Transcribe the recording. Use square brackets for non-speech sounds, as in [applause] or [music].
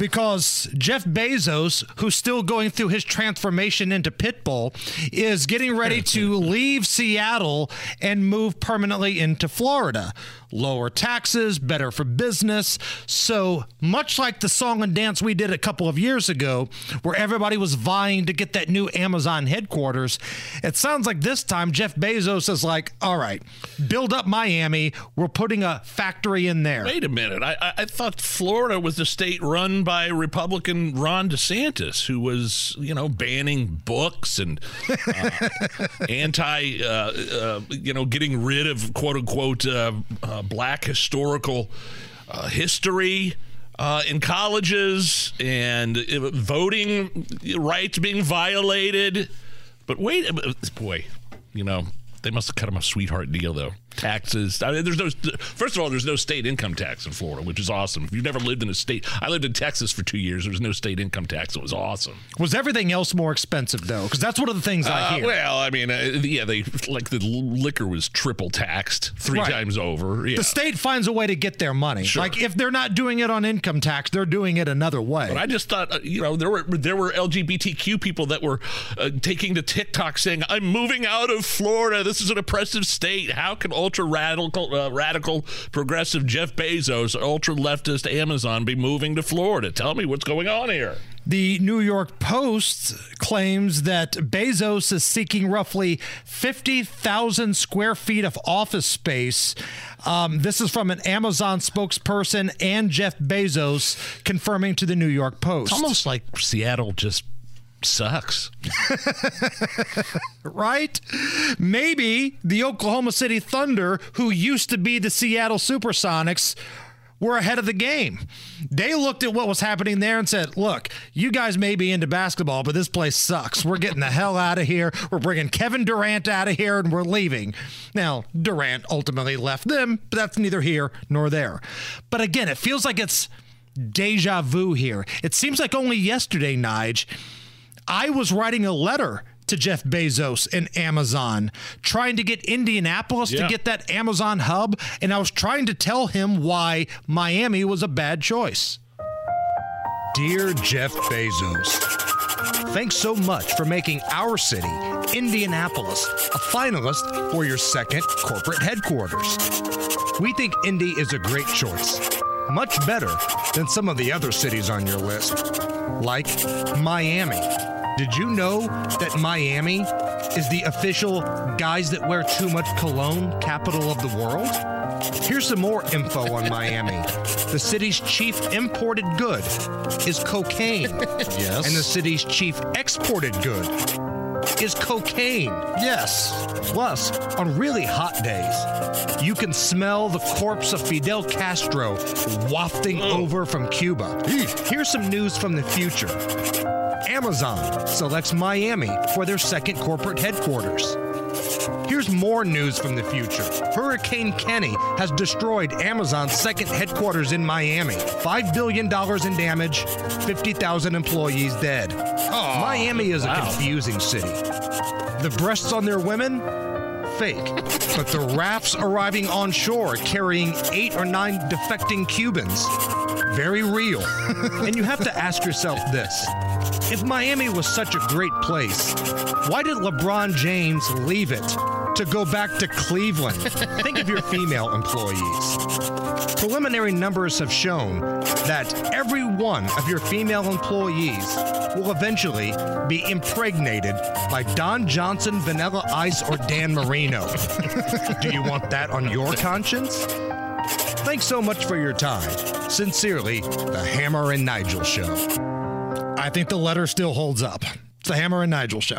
because Jeff Bezos, who's still going through his transformation into Pitbull, is getting ready [laughs] to leave Seattle and move permanently into Florida. Lower taxes, better for business. So, much like the song and dance we did a couple of years ago, where everybody was vying to get that new Amazon headquarters, it sounds like this time Jeff Bezos is like, all right, build up Miami. We're putting a factory in there. Wait a minute. I, I, thought Florida was a state run by Republican Ron DeSantis, who was, you know, banning books and uh, [laughs] anti, uh, uh, you know, getting rid of quote unquote uh, uh, black historical history. Uh, in colleges and voting rights being violated. But wait, boy, you know, they must have cut him a sweetheart deal, though. Taxes. I mean, there's no. First of all, there's no state income tax in Florida, which is awesome. If you've never lived in a state, I lived in Texas for two years. There was no state income tax. It was awesome. Was everything else more expensive though? Because that's one of the things I Uh, hear. well, I mean, uh, yeah, they like the liquor was triple taxed three Right. times over. Yeah. the state finds a way to get their money. Sure. Like if they're not doing it on income tax, they're doing it another way. But I just thought, uh, you know, there were there were LGBTQ people that were uh, taking to TikTok saying, "I'm moving out of Florida. This is an oppressive state. How can ultra radical, uh, radical, progressive Jeff Bezos, ultra leftist Amazon be moving to Florida? Tell me what's going on here." The New York Post claims that Bezos is seeking roughly 50,000 square feet of office space. Um, this is from an Amazon spokesperson and Jeff Bezos confirming to the New York Post. It's almost like Seattle just sucks. [laughs] right? Maybe the Oklahoma City Thunder, who used to be the Seattle Supersonics, were ahead of the game. They looked at what was happening there and said, Look, you guys may be into basketball, but this place sucks. We're getting the hell out of here. We're bringing Kevin Durant out of here and we're leaving. Now, Durant ultimately left them, but that's neither here nor there. But again, it feels like it's deja vu here. It seems like only yesterday, Nige, I was writing a letter to Jeff Bezos and Amazon, trying to get Indianapolis to get that Amazon hub, and I was trying to tell him why Miami was a bad choice. Dear Jeff Bezos, thanks so much for making our city, Indianapolis, a finalist for your second corporate headquarters. We think Indy is a great choice, much better than some of the other cities on your list, like Miami. Did you know that Miami is the official guys that wear too much cologne capital of the world? Here's some more info on Miami. The city's chief imported good is cocaine. [laughs] Yes. And the city's chief exported good is cocaine. Yes. Plus, on really hot days, you can smell the corpse of Fidel Castro wafting mm. over from Cuba. Here's some news from the future. Amazon selects Miami for their second corporate headquarters. Here's more news from the future. Hurricane Kenny has destroyed Amazon's second headquarters in Miami. $5 billion in damage, 50,000 employees dead. Miami is a confusing city. The breasts on their women? Fake. But the rafts arriving on shore carrying eight or nine defecting Cubans? Very real. [laughs] and you have to ask yourself this if Miami was such a great place, why did LeBron James leave it to go back to Cleveland? Think of your female employees. Preliminary numbers have shown that every one of your female employees will eventually be impregnated by Don Johnson, Vanilla Ice, or Dan Marino. [laughs] Do you want that on your conscience? Thanks so much for your time. Sincerely, the Hammer and Nigel Show. I think the letter still holds up. It's the Hammer and Nigel Show.